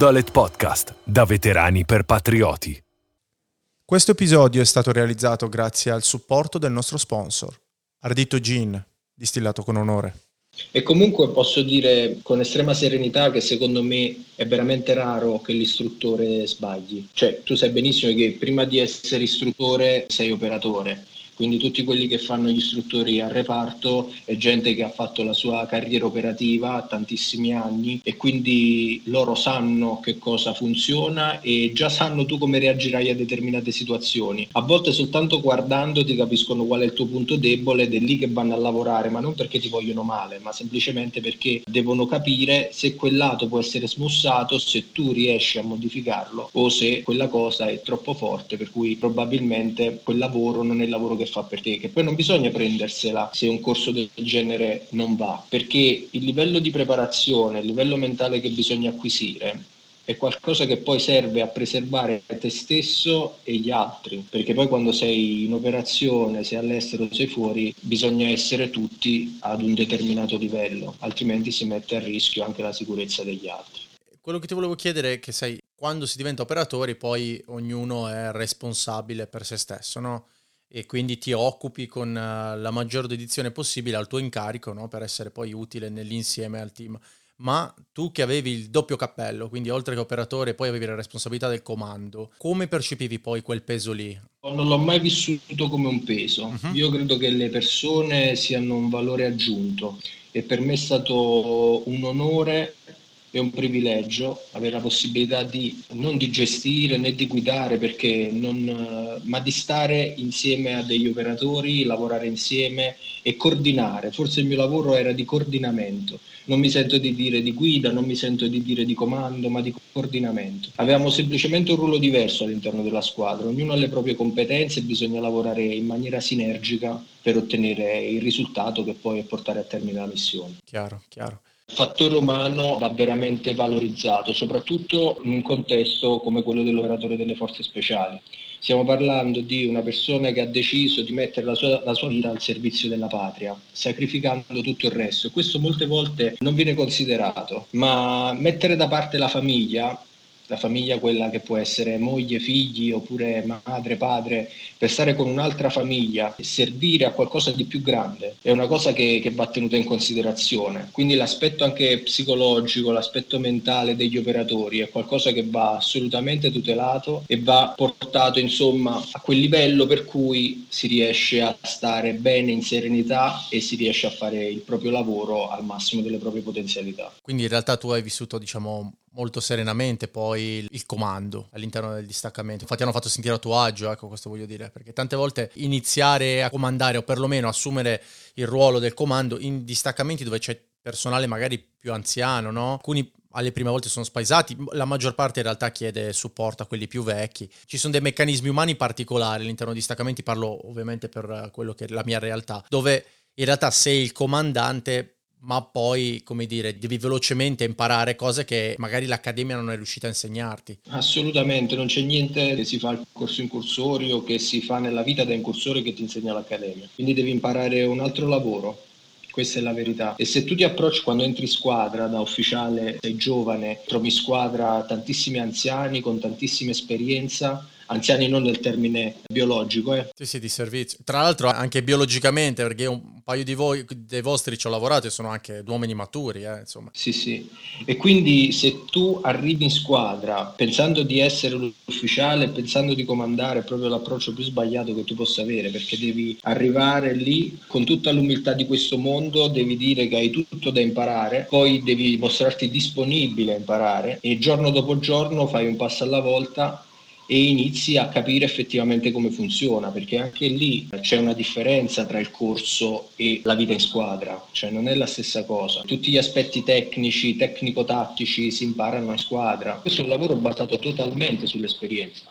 Dolet Podcast, da veterani per patrioti. Questo episodio è stato realizzato grazie al supporto del nostro sponsor, Ardito Gin, distillato con onore. E comunque posso dire con estrema serenità che secondo me è veramente raro che l'istruttore sbagli. Cioè, tu sai benissimo che prima di essere istruttore sei operatore quindi tutti quelli che fanno gli istruttori al reparto è gente che ha fatto la sua carriera operativa tantissimi anni e quindi loro sanno che cosa funziona e già sanno tu come reagirai a determinate situazioni. A volte soltanto guardandoti capiscono qual è il tuo punto debole ed è lì che vanno a lavorare, ma non perché ti vogliono male, ma semplicemente perché devono capire se quel lato può essere smussato, se tu riesci a modificarlo o se quella cosa è troppo forte, per cui probabilmente quel lavoro non è il lavoro che fa per te, che poi non bisogna prendersela se un corso del genere non va, perché il livello di preparazione, il livello mentale che bisogna acquisire è qualcosa che poi serve a preservare te stesso e gli altri, perché poi quando sei in operazione, sei all'estero, sei fuori, bisogna essere tutti ad un determinato livello, altrimenti si mette a rischio anche la sicurezza degli altri. Quello che ti volevo chiedere è che sai, quando si diventa operatori poi ognuno è responsabile per se stesso, no? E quindi ti occupi con uh, la maggior dedizione possibile al tuo incarico no? per essere poi utile nell'insieme al team. Ma tu che avevi il doppio cappello, quindi oltre che operatore poi avevi la responsabilità del comando, come percepivi poi quel peso lì? Non l'ho mai vissuto come un peso. Uh-huh. Io credo che le persone siano un valore aggiunto e per me è stato un onore è un privilegio avere la possibilità di non di gestire né di guidare non, ma di stare insieme a degli operatori, lavorare insieme e coordinare. Forse il mio lavoro era di coordinamento. Non mi sento di dire di guida, non mi sento di dire di comando, ma di coordinamento. Avevamo semplicemente un ruolo diverso all'interno della squadra, ognuno ha le proprie competenze e bisogna lavorare in maniera sinergica per ottenere il risultato che poi è portare a termine la missione. Chiaro, chiaro. Fattore umano va veramente valorizzato, soprattutto in un contesto come quello dell'operatore delle forze speciali. Stiamo parlando di una persona che ha deciso di mettere la sua, la sua, vita al servizio della patria, sacrificando tutto il resto. Questo molte volte non viene considerato, ma mettere da parte la famiglia la famiglia quella che può essere moglie, figli oppure madre, padre, per stare con un'altra famiglia e servire a qualcosa di più grande è una cosa che, che va tenuta in considerazione. Quindi l'aspetto anche psicologico, l'aspetto mentale degli operatori è qualcosa che va assolutamente tutelato e va portato insomma a quel livello per cui si riesce a stare bene in serenità e si riesce a fare il proprio lavoro al massimo delle proprie potenzialità. Quindi in realtà tu hai vissuto diciamo molto serenamente poi il comando all'interno del distaccamento. Infatti hanno fatto sentire a tuo agio, ecco questo voglio dire, perché tante volte iniziare a comandare o perlomeno assumere il ruolo del comando in distaccamenti dove c'è personale magari più anziano, no? Alcuni alle prime volte sono spaesati, la maggior parte in realtà chiede supporto a quelli più vecchi. Ci sono dei meccanismi umani particolari all'interno di distaccamenti, parlo ovviamente per quello che è la mia realtà, dove in realtà sei il comandante ma poi, come dire, devi velocemente imparare cose che magari l'accademia non è riuscita a insegnarti. Assolutamente, non c'è niente che si fa al corso incursori che si fa nella vita da incursore che ti insegna l'accademia. Quindi devi imparare un altro lavoro. Questa è la verità. E se tu ti approcci quando entri in squadra da ufficiale, sei giovane, trovi squadra tantissimi anziani con tantissima esperienza, anziani non nel termine biologico. Eh. Sì, sì, di servizio. Tra l'altro anche biologicamente, perché un paio di voi, dei vostri ci ho lavorato e sono anche uomini maturi, eh, insomma. Sì, sì. E quindi se tu arrivi in squadra pensando di essere l'ufficiale, pensando di comandare, è proprio l'approccio più sbagliato che tu possa avere, perché devi arrivare lì con tutta l'umiltà di questo mondo, devi dire che hai tutto da imparare, poi devi mostrarti disponibile a imparare e giorno dopo giorno fai un passo alla volta e inizi a capire effettivamente come funziona, perché anche lì c'è una differenza tra il corso e la vita in squadra, cioè non è la stessa cosa. Tutti gli aspetti tecnici, tecnico-tattici si imparano in squadra. Questo è un lavoro basato totalmente sull'esperienza.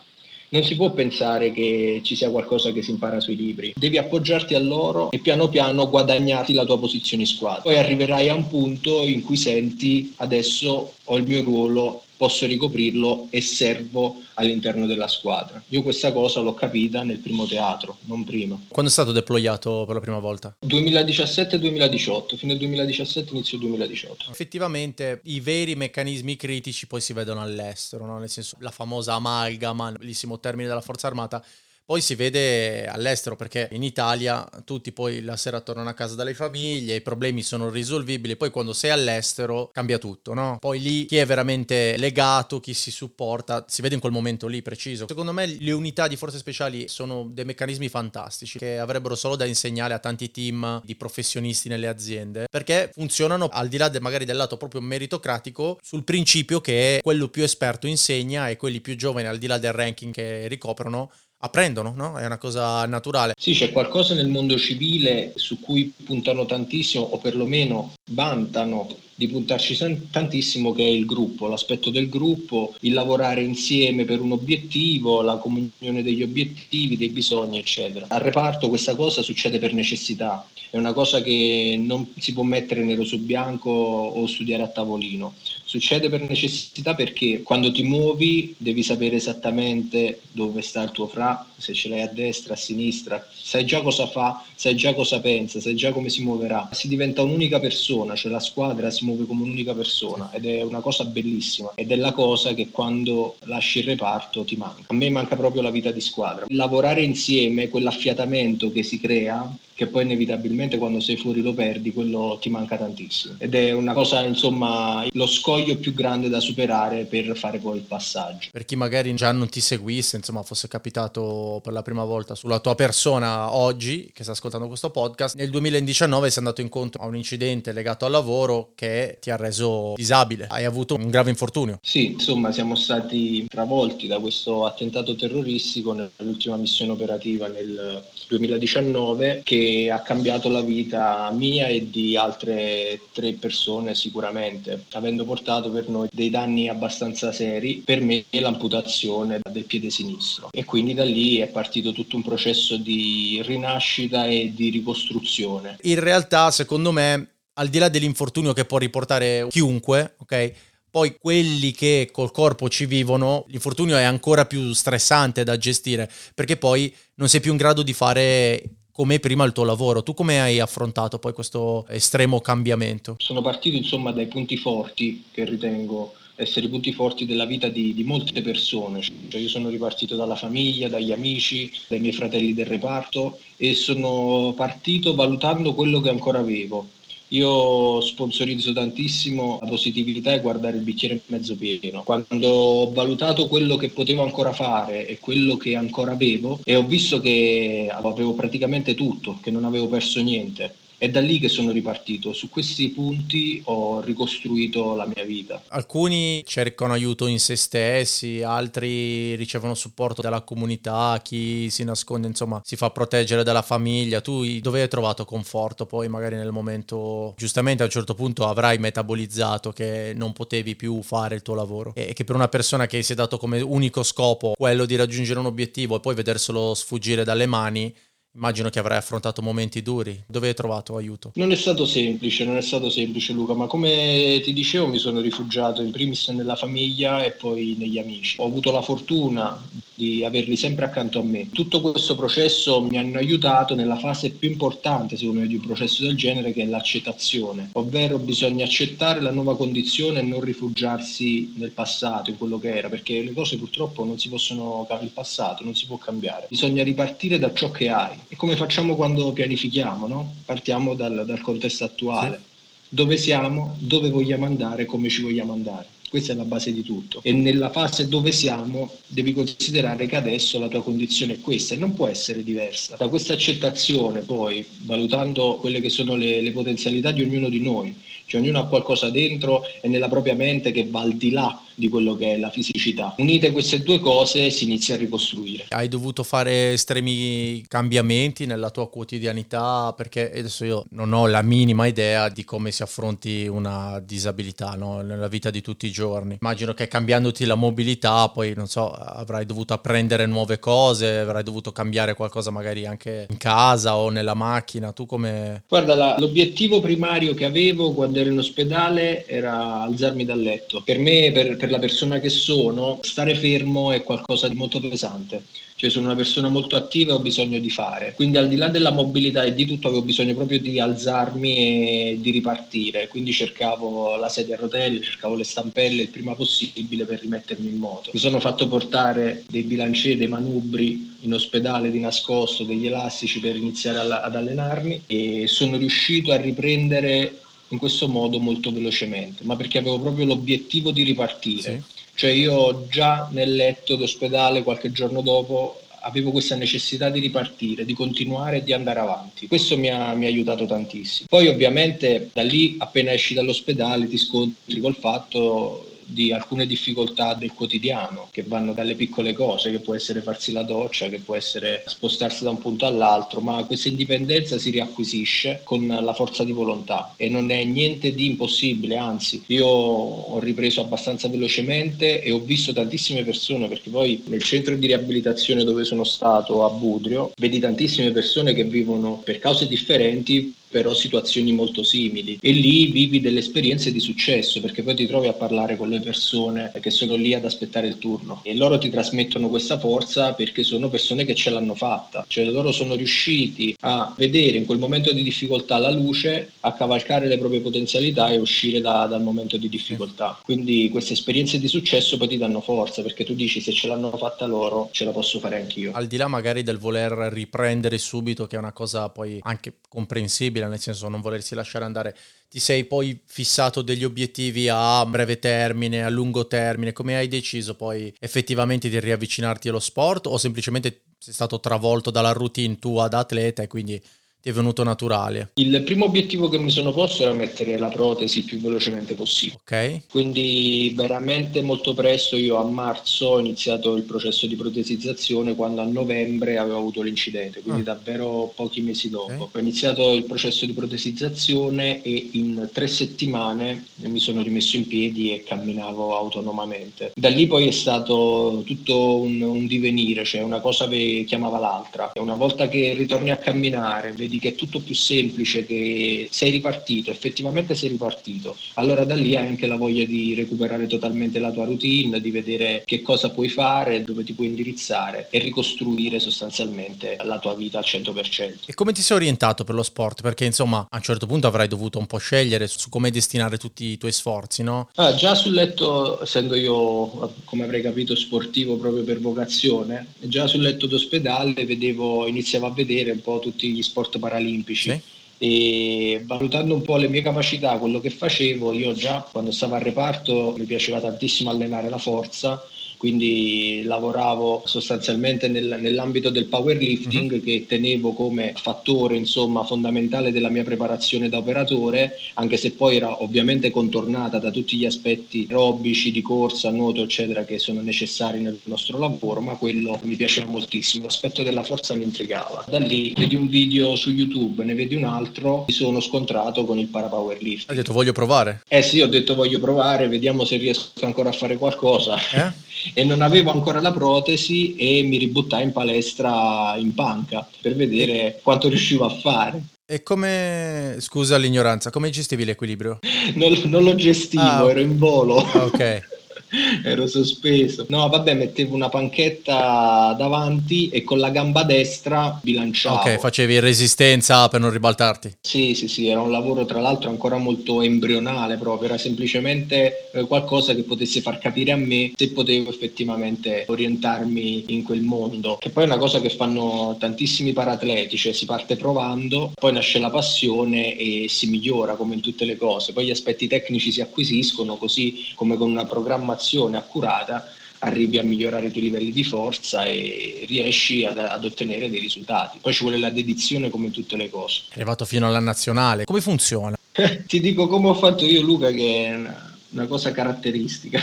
Non si può pensare che ci sia qualcosa che si impara sui libri, devi appoggiarti a loro e piano piano guadagnarti la tua posizione in squadra. Poi arriverai a un punto in cui senti adesso ho il mio ruolo posso ricoprirlo e servo all'interno della squadra. Io questa cosa l'ho capita nel primo teatro, non prima. Quando è stato deployato per la prima volta? 2017-2018, fine 2017, inizio 2018. Effettivamente i veri meccanismi critici poi si vedono all'estero, no? nel senso la famosa amalgama, bellissimo termine della Forza Armata, poi si vede all'estero perché in Italia tutti poi la sera tornano a casa dalle famiglie, i problemi sono risolvibili, poi quando sei all'estero cambia tutto, no? Poi lì chi è veramente legato, chi si supporta, si vede in quel momento lì preciso. Secondo me le unità di forze speciali sono dei meccanismi fantastici che avrebbero solo da insegnare a tanti team di professionisti nelle aziende perché funzionano al di là de, magari del lato proprio meritocratico sul principio che quello più esperto insegna e quelli più giovani al di là del ranking che ricoprono apprendono, no? È una cosa naturale. Sì, c'è qualcosa nel mondo civile su cui puntano tantissimo o perlomeno vantano di puntarci tantissimo che è il gruppo, l'aspetto del gruppo, il lavorare insieme per un obiettivo, la comunione degli obiettivi, dei bisogni, eccetera. Al reparto questa cosa succede per necessità, è una cosa che non si può mettere nero su bianco o studiare a tavolino. Succede per necessità perché quando ti muovi devi sapere esattamente dove sta il tuo fra, se ce l'hai a destra, a sinistra, sai già cosa fa, sai già cosa pensa, sai già come si muoverà. Si diventa un'unica persona, cioè la squadra si muove come un'unica persona ed è una cosa bellissima ed è la cosa che quando lasci il reparto ti manca. A me manca proprio la vita di squadra. Lavorare insieme, quell'affiatamento che si crea che poi inevitabilmente quando sei fuori lo perdi, quello ti manca tantissimo. Ed è una cosa, insomma, lo scoglio più grande da superare per fare poi il passaggio. Per chi magari già non ti seguisse, insomma, fosse capitato per la prima volta sulla tua persona oggi, che sta ascoltando questo podcast, nel 2019 sei andato incontro a un incidente legato al lavoro che ti ha reso disabile. Hai avuto un grave infortunio. Sì, insomma, siamo stati travolti da questo attentato terroristico nell'ultima missione operativa nel 2019 che ha cambiato la vita mia e di altre tre persone sicuramente, avendo portato per noi dei danni abbastanza seri, per me l'amputazione del piede sinistro. E quindi da lì è partito tutto un processo di rinascita e di ricostruzione. In realtà, secondo me, al di là dell'infortunio che può riportare chiunque, ok? Poi quelli che col corpo ci vivono, l'infortunio è ancora più stressante da gestire perché poi non sei più in grado di fare come prima il tuo lavoro. Tu come hai affrontato poi questo estremo cambiamento? Sono partito insomma dai punti forti che ritengo essere i punti forti della vita di, di, molte persone. Cioè io sono ripartito dalla famiglia, dagli amici, dai miei fratelli del reparto e sono partito valutando quello che ancora avevo io sponsorizzo tantissimo la positività e guardare il bicchiere mezzo pieno. Quando ho valutato quello che potevo ancora fare e quello che ancora avevo e ho visto che avevo praticamente tutto, che non avevo perso niente, è da lì che sono ripartito. Su questi punti ho ricostruito la mia vita. Alcuni cercano aiuto in se stessi, altri ricevono supporto dalla comunità, chi si nasconde, insomma, si fa proteggere dalla famiglia. Tu dove hai trovato conforto poi magari nel momento, giustamente a un certo punto avrai metabolizzato che non potevi più fare il tuo lavoro e che per una persona che si è dato come unico scopo quello di raggiungere un obiettivo e poi vederselo sfuggire dalle mani Immagino che avrai affrontato momenti duri. Dove hai trovato aiuto? Non è stato semplice, non è stato semplice Luca, ma come ti dicevo mi sono rifugiato in primis nella famiglia e poi negli amici. Ho avuto la fortuna di averli sempre accanto a me. Tutto questo processo mi hanno aiutato nella fase più importante, secondo me, di un processo del genere, che è l'accettazione, ovvero bisogna accettare la nuova condizione e non rifugiarsi nel passato, in quello che era, perché le cose purtroppo non si possono cambiare, il passato non si può cambiare. Bisogna ripartire da ciò che hai. E come facciamo quando pianifichiamo, no? Partiamo dal, dal contesto attuale. Sì. Dove siamo, dove vogliamo andare, come ci vogliamo andare questa è la base di tutto. E nella fase dove siamo devi considerare che adesso la tua condizione è questa e non può essere diversa. Da questa accettazione poi, valutando quelle che sono le, le potenzialità di ognuno di noi, cioè ognuno ha qualcosa dentro e nella propria mente che va al di là di quello che è la fisicità. Unite queste due cose si inizia a ricostruire. Hai dovuto fare estremi cambiamenti nella tua quotidianità perché adesso io non ho la minima idea di come si affronti una disabilità no? nella vita di tutti i giorni. Immagino che cambiandoti la mobilità poi non so avrai dovuto apprendere nuove cose, avrai dovuto cambiare qualcosa magari anche in casa o nella macchina. Tu come... Guarda, la, l'obiettivo primario che avevo quando ero in ospedale era alzarmi dal letto. Per me, per, per per la persona che sono, stare fermo è qualcosa di molto pesante. Cioè sono una persona molto attiva e ho bisogno di fare. Quindi al di là della mobilità e di tutto avevo bisogno proprio di alzarmi e di ripartire. Quindi cercavo la sedia a rotelle, cercavo le stampelle il prima possibile per rimettermi in moto. Mi sono fatto portare dei bilancieri, dei manubri in ospedale di nascosto, degli elastici per iniziare ad allenarmi e sono riuscito a riprendere in questo modo molto velocemente, ma perché avevo proprio l'obiettivo di ripartire. Sì. Cioè io già nel letto d'ospedale qualche giorno dopo avevo questa necessità di ripartire, di continuare e di andare avanti. Questo mi ha, mi ha, aiutato tantissimo. Poi ovviamente da lì appena esci dall'ospedale ti scontri col fatto di alcune difficoltà del quotidiano, che vanno dalle piccole cose, che può essere farsi la doccia, che può essere spostarsi da un punto all'altro, ma questa indipendenza si riacquisisce con la forza di volontà e non è niente di impossibile, anzi io ho ripreso abbastanza velocemente e ho visto tantissime persone, perché poi nel centro di riabilitazione dove sono stato a Budrio, vedi tantissime persone che vivono per cause differenti però situazioni molto simili e lì vivi delle esperienze di successo perché poi ti trovi a parlare con le persone che sono lì ad aspettare il turno e loro ti trasmettono questa forza perché sono persone che ce l'hanno fatta, cioè loro sono riusciti a vedere in quel momento di difficoltà la luce, a cavalcare le proprie potenzialità e uscire da, dal momento di difficoltà. Quindi queste esperienze di successo poi ti danno forza perché tu dici se ce l'hanno fatta loro ce la posso fare anch'io. Al di là magari del voler riprendere subito che è una cosa poi anche comprensibile possibile, nel senso non volersi lasciare andare. Ti sei poi fissato degli obiettivi a breve termine, a lungo termine, come hai deciso poi effettivamente di riavvicinarti allo sport o semplicemente sei stato travolto dalla routine tua da atleta e quindi ti è venuto naturale? Il primo obiettivo che mi sono posto era mettere la protesi il più velocemente possibile. Ok. Quindi veramente molto presto, io a marzo ho iniziato il processo di protesizzazione quando a novembre avevo avuto l'incidente, quindi ah. davvero pochi mesi dopo. Okay. Ho iniziato il processo di protesizzazione e in tre settimane mi sono rimesso in piedi e camminavo autonomamente. Da lì poi è stato tutto un, un divenire, cioè una cosa che chiamava l'altra. Una volta che ritorni a camminare, vedi che è tutto più semplice, che sei ripartito, effettivamente sei ripartito, allora da lì hai anche la voglia di recuperare totalmente la tua routine, di vedere che cosa puoi fare, dove ti puoi indirizzare e ricostruire sostanzialmente la tua vita al 100%. E come ti sei orientato per lo sport? Perché insomma a un certo punto avrai dovuto un po' scegliere su come destinare tutti i tuoi sforzi, no? Ah, già sul letto, essendo io, come avrei capito, sportivo proprio per vocazione, già sul letto d'ospedale vedevo, iniziavo a vedere un po' tutti gli sport paralimpici. Sì. E valutando un po' le mie capacità, quello che facevo, io già quando stavo al reparto mi piaceva tantissimo allenare la forza quindi lavoravo sostanzialmente nel, nell'ambito del powerlifting uh-huh. che tenevo come fattore insomma, fondamentale della mia preparazione da operatore, anche se poi era ovviamente contornata da tutti gli aspetti aerobici, di corsa, nuoto eccetera che sono necessari nel nostro lavoro, ma quello mi piaceva moltissimo, l'aspetto della forza mi intrigava. Da lì vedi un video su YouTube, ne vedi un altro, mi sono scontrato con il parapowerlifting. Hai detto voglio provare? Eh sì, ho detto voglio provare, vediamo se riesco ancora a fare qualcosa. Eh? e non avevo ancora la protesi e mi ributtai in palestra in panca per vedere quanto riuscivo a fare. E come, scusa l'ignoranza, come gestivi l'equilibrio? Non, non lo gestivo, ah, ero in volo. Ok. ero sospeso. No, vabbè, mettevo una panchetta davanti e con la gamba destra bilanciavo. Ok, facevi resistenza per non ribaltarti. Sì, sì, sì, era un lavoro tra l'altro ancora molto embrionale proprio, era semplicemente eh, qualcosa che potesse far capire a me se potevo effettivamente orientarmi in quel mondo, che poi è una cosa che fanno tantissimi paratleti, cioè si parte provando, poi nasce la passione e si migliora come in tutte le cose, poi gli aspetti tecnici si acquisiscono così come con una programmazione formazione accurata arrivi a migliorare i tuoi livelli di forza e riesci ad, ad, ottenere dei risultati. Poi ci vuole la dedizione come tutte le cose. È arrivato fino alla nazionale, come funziona? Ti dico come ho fatto io Luca che è una cosa caratteristica.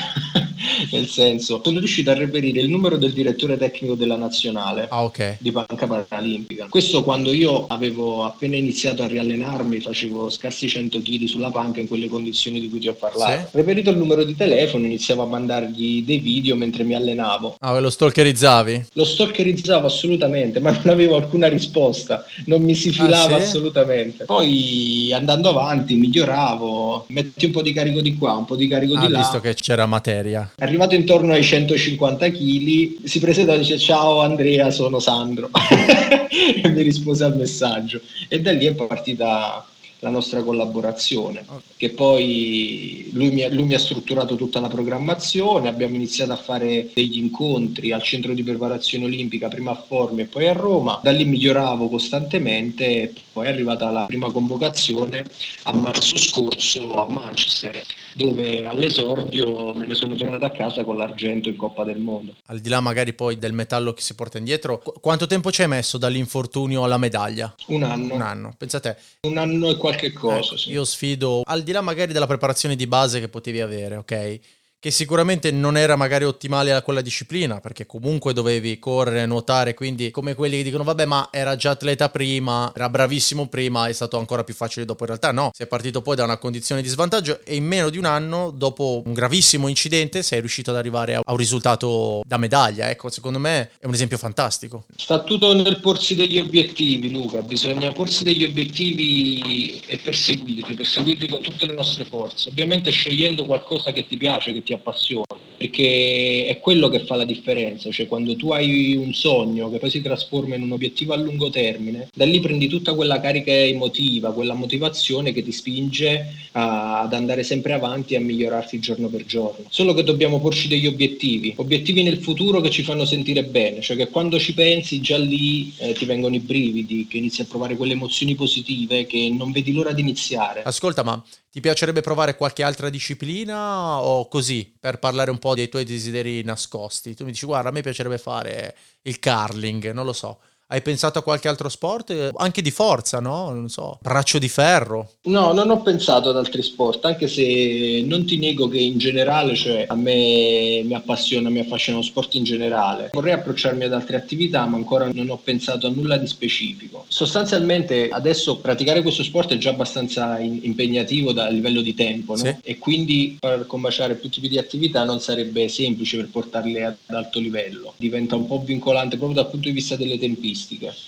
nel senso sono riuscito a reperire il numero del direttore tecnico della nazionale ah, okay. di panca paralimpica. Questo quando io avevo appena iniziato a riallenarmi, facevo scarsi 100 kg sulla panca in quelle condizioni di cui ti ho parlato. Sì. Reperito il numero di telefono, iniziavo a mandargli dei video mentre mi allenavo. Ah, lo stalkerizzavi? Lo stalkerizzavo assolutamente, ma non avevo alcuna risposta, non mi si filava ah, sì? assolutamente. Poi andando avanti miglioravo, metti un po' di carico di qua, un po' di carico ah, di là. visto che c'era materia. Era? Arrivato intorno ai 150 kg, si presenta e dice ciao Andrea, sono Sandro. e mi rispose al messaggio. E da lì è partita la nostra collaborazione, che poi lui mi, lui mi, ha strutturato tutta la programmazione, abbiamo iniziato a fare degli incontri al centro di preparazione olimpica, prima a Formi e poi a Roma, da lì miglioravo costantemente, poi è arrivata la prima convocazione a marzo scorso a Manchester, dove all'esordio me ne sono tornato a casa con l'argento in Coppa del Mondo. Al di là magari poi del metallo che si porta indietro, qu- quanto tempo ci hai messo dall'infortunio alla medaglia? Un anno. Un anno, pensate. Un anno e qualche cosa. Eh, sì. Io sfido, al di là magari della preparazione di base che potevi avere, ok? Che sicuramente non era magari ottimale a quella disciplina, perché comunque dovevi correre, nuotare, quindi come quelli che dicono vabbè ma era già atleta prima, era bravissimo prima, è stato ancora più facile dopo, in realtà no, sei partito poi da una condizione di svantaggio e in meno di un anno, dopo un gravissimo incidente, sei riuscito ad arrivare a un risultato da medaglia, ecco, secondo me è un esempio fantastico. Sta tutto nel porsi degli obiettivi, Luca, bisogna porsi degli obiettivi e perseguirli, perseguirli con tutte le nostre forze, ovviamente scegliendo qualcosa che ti piace, che ti appassiona, perché è quello che fa la differenza, cioè quando tu hai un sogno che poi si trasforma in un obiettivo a lungo termine, da lì prendi tutta quella carica emotiva, quella motivazione che ti spinge a, ad andare sempre avanti e a migliorarti giorno per giorno. Solo che dobbiamo porci degli obiettivi, obiettivi nel futuro che ci fanno sentire bene, cioè che quando ci pensi già lì eh, ti vengono i brividi, che inizi a provare quelle emozioni positive che non vedi l'ora di iniziare. Ascolta, ma ti piacerebbe provare qualche altra disciplina o così, per parlare un po' dei tuoi desideri nascosti? Tu mi dici, guarda, a me piacerebbe fare il curling, non lo so. Hai pensato a qualche altro sport? Anche di forza, no? Non so, braccio di ferro. No, non ho pensato ad altri sport, anche se non ti nego che in generale, cioè a me mi appassiona, mi affascina lo sport in generale. Vorrei approcciarmi ad altre attività, ma ancora non ho pensato a nulla di specifico. Sostanzialmente adesso praticare questo sport è già abbastanza in- impegnativo da livello di tempo, no? Sì. E quindi far combaciare più tipi di attività non sarebbe semplice per portarle ad alto livello. Diventa un po' vincolante proprio dal punto di vista delle tempistiche.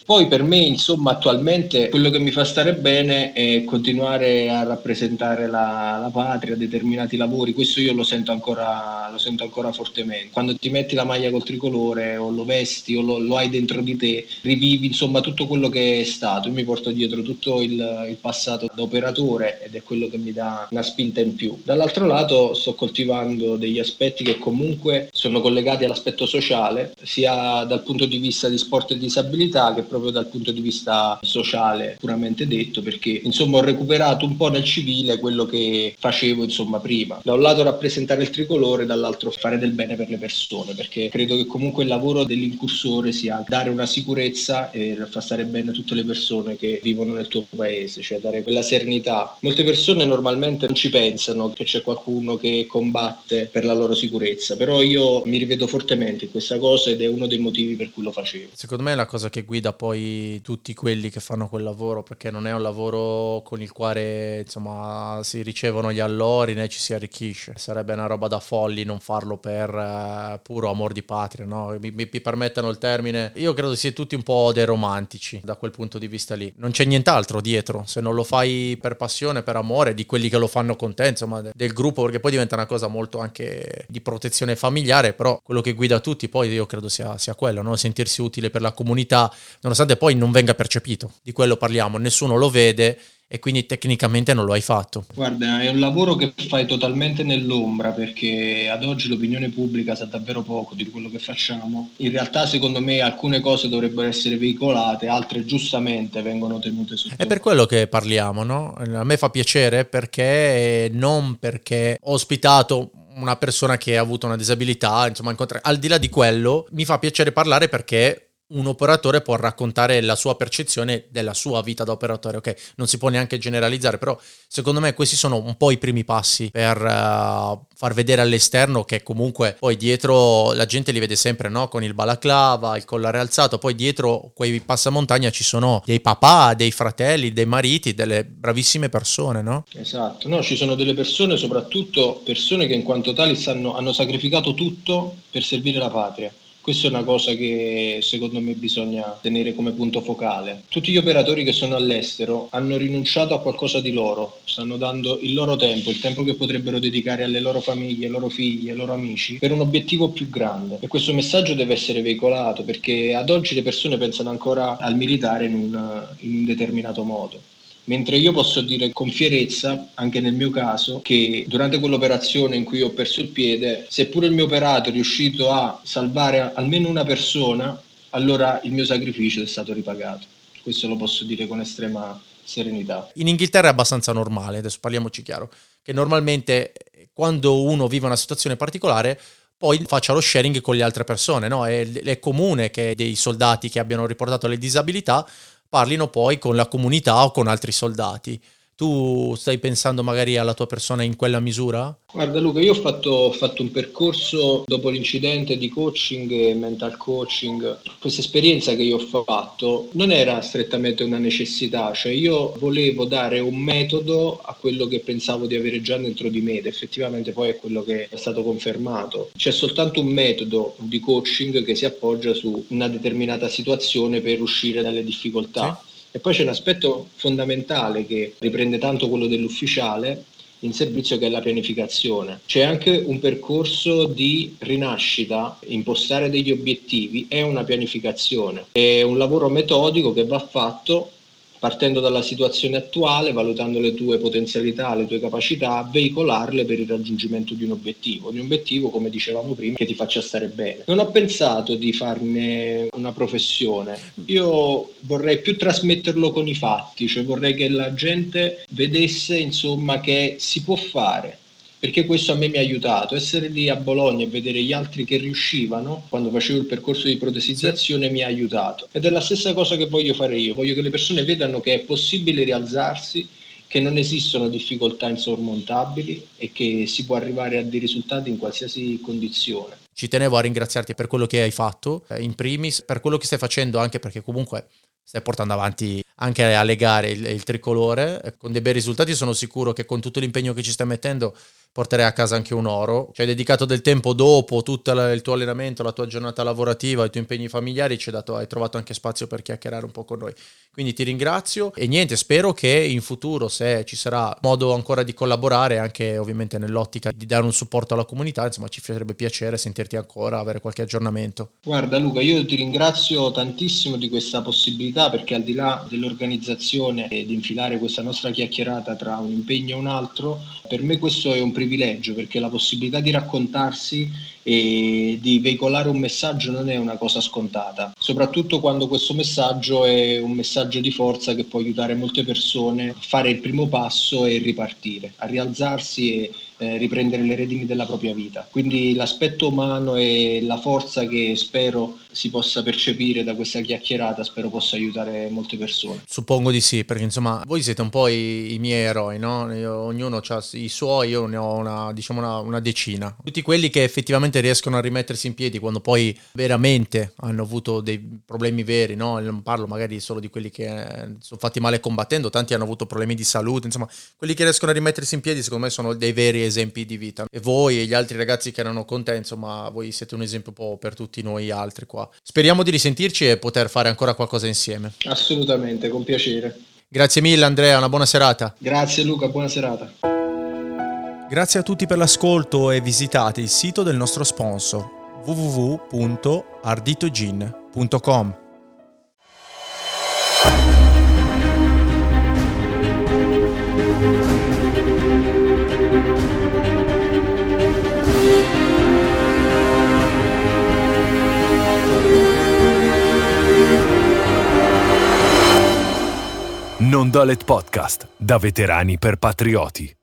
Poi per me, insomma, attualmente quello che mi fa stare bene è continuare a rappresentare la, la patria, determinati lavori, questo io lo sento, ancora, lo sento ancora fortemente. Quando ti metti la maglia col tricolore o lo vesti o lo, lo hai dentro di te, rivivi insomma tutto quello che è stato. Io mi porto dietro tutto il, il passato da operatore ed è quello che mi dà una spinta in più. Dall'altro lato sto coltivando degli aspetti che comunque sono collegati all'aspetto sociale, sia dal punto di vista di sport e disabilità che proprio dal punto di vista sociale puramente detto, perché insomma ho recuperato un po' nel civile quello che facevo insomma prima. Da un lato rappresentare il tricolore, dall'altro fare del bene per le persone, perché credo che comunque il lavoro dell'incursore sia dare una sicurezza e far stare bene tutte le persone che vivono nel tuo paese, cioè dare quella serenità. Molte persone normalmente non ci pensano che c'è qualcuno che combatte per la loro sicurezza, però io mi rivedo fortemente in questa cosa ed è uno dei motivi per cui lo facevo. Secondo me la cosa che guida poi tutti quelli che fanno quel lavoro, perché non è un lavoro con il quale insomma si ricevono gli allori né ci si arricchisce. Sarebbe una roba da folli non farlo per eh, puro amor di patria, no? Mi, mi, mi permettano il termine. Io credo sia tutti un po' dei romantici da quel punto di vista lì. Non c'è nient'altro dietro, se non lo fai per passione, per amore, di quelli che lo fanno con te, insomma, de- del gruppo, perché poi diventa una cosa molto anche di protezione familiare, però quello che guida tutti poi io credo sia, sia quello, no? sentirsi utile per la comunità, nonostante poi non venga percepito. Di quello parliamo, nessuno lo vede e quindi tecnicamente non lo hai fatto. Guarda, è un lavoro che fai totalmente nell'ombra perché ad oggi l'opinione pubblica sa davvero poco di quello che facciamo. In realtà, secondo me, alcune cose dovrebbero essere veicolate, altre giustamente vengono tenute sotto. È per quello che parliamo, no? A me fa piacere perché non perché ho ospitato una persona che ha avuto una disabilità, insomma, incontra- al di là di quello, mi fa piacere parlare perché un operatore può raccontare la sua percezione della sua vita da operatore, ok? Non si può neanche generalizzare, però secondo me questi sono un po' i primi passi per uh, far vedere all'esterno che comunque poi dietro la gente li vede sempre, no? Con il balaclava, il collare alzato, poi dietro quei passamontagna ci sono dei papà, dei fratelli, dei mariti, delle bravissime persone, no? Esatto, no, ci sono delle persone, soprattutto persone che in quanto tali stanno, hanno sacrificato tutto per servire la patria. Questa è una cosa che secondo me bisogna tenere come punto focale. Tutti gli operatori che sono all'estero hanno rinunciato a qualcosa di loro, stanno dando il loro tempo, il tempo che potrebbero dedicare alle loro famiglie, ai loro figli, ai loro amici, per un obiettivo più grande. E questo messaggio deve essere veicolato perché ad oggi le persone pensano ancora al militare in un, in un determinato modo. Mentre io posso dire con fierezza, anche nel mio caso, che durante quell'operazione in cui ho perso il piede, seppure il mio operato è riuscito a salvare almeno una persona, allora il mio sacrificio è stato ripagato. Questo lo posso dire con estrema serenità. In Inghilterra è abbastanza normale, adesso parliamoci chiaro, che normalmente quando uno vive una situazione particolare poi faccia lo sharing con le altre persone, no? è, è comune che dei soldati che abbiano riportato le disabilità parlino poi con la comunità o con altri soldati. Tu stai pensando magari alla tua persona in quella misura? Guarda Luca, io ho fatto, ho fatto, un percorso dopo l'incidente di coaching e mental coaching. Questa esperienza che io ho fatto non era strettamente una necessità, cioè io volevo dare un metodo a quello che pensavo di avere già dentro di me ed effettivamente poi è quello che è stato confermato. C'è soltanto un metodo di coaching che si appoggia su una determinata situazione per uscire dalle difficoltà. Sì e poi c'è un aspetto fondamentale che riprende tanto quello dell'ufficiale in servizio che è la pianificazione. C'è anche un percorso di rinascita, impostare degli obiettivi è una pianificazione, è un lavoro metodico che va fatto partendo dalla situazione attuale, valutando le tue potenzialità, le tue capacità, veicolarle per il raggiungimento di un obiettivo, di un obiettivo, come dicevamo prima, che ti faccia stare bene. Non ho pensato di farne una professione, io vorrei più trasmetterlo con i fatti, cioè vorrei che la gente vedesse insomma che si può fare perché questo a me mi ha aiutato. Essere lì a Bologna e vedere gli altri che riuscivano quando facevo il percorso di protesizzazione mi ha aiutato. Ed è la stessa cosa che voglio fare io. Voglio che le persone vedano che è possibile rialzarsi, che non esistono difficoltà insormontabili e che si può arrivare a dei risultati in qualsiasi condizione. Ci tenevo a ringraziarti per quello che hai fatto, eh, in primis, per quello che stai facendo, anche perché comunque stai portando avanti anche alle gare il, il tricolore, con dei bei risultati sono sicuro che con tutto l'impegno che ci stai mettendo porterei a casa anche un oro. Ci hai dedicato del tempo dopo tutto il tuo allenamento, la tua giornata lavorativa, i tuoi impegni familiari, ci hai, dato, hai trovato anche spazio per chiacchierare un po' con noi. Quindi ti ringrazio e niente, spero che in futuro, se ci sarà modo ancora di collaborare, anche ovviamente nell'ottica di dare un supporto alla comunità, insomma ci farebbe piacere sentirti ancora, avere qualche aggiornamento. Guarda Luca, io ti ringrazio tantissimo di questa possibilità perché al di là dell'organizzazione e di infilare questa nostra chiacchierata tra un impegno e un altro, per me questo è un privilegio perché la possibilità di raccontarsi e di veicolare un messaggio non è una cosa scontata, soprattutto quando questo messaggio è un messaggio di forza che può aiutare molte persone a fare il primo passo e ripartire, a rialzarsi e eh, riprendere le redini della propria vita. Quindi l'aspetto umano e la forza che spero si possa percepire da questa chiacchierata, spero possa aiutare molte persone. Suppongo di sì, perché insomma voi siete un po' i, i miei eroi, no? Ognuno ha i suoi, io ne ho una, diciamo una, una decina. Tutti quelli che effettivamente riescono a rimettersi in piedi quando poi veramente hanno avuto dei problemi veri, no? Non parlo magari solo di quelli che eh, sono fatti male combattendo, tanti hanno avuto problemi di salute, insomma, quelli che riescono a rimettersi in piedi secondo me sono dei veri esempi di vita. E voi e gli altri ragazzi che erano con te, insomma, voi siete un esempio un po' per tutti noi altri qua. Speriamo di risentirci e poter fare ancora qualcosa insieme. Assolutamente, con piacere. Grazie mille Andrea, una buona serata. Grazie Luca, buona serata. Grazie a tutti per l'ascolto e visitate il sito del nostro sponsor www.arditogin.com. Non Dolet Podcast, da veterani per patrioti.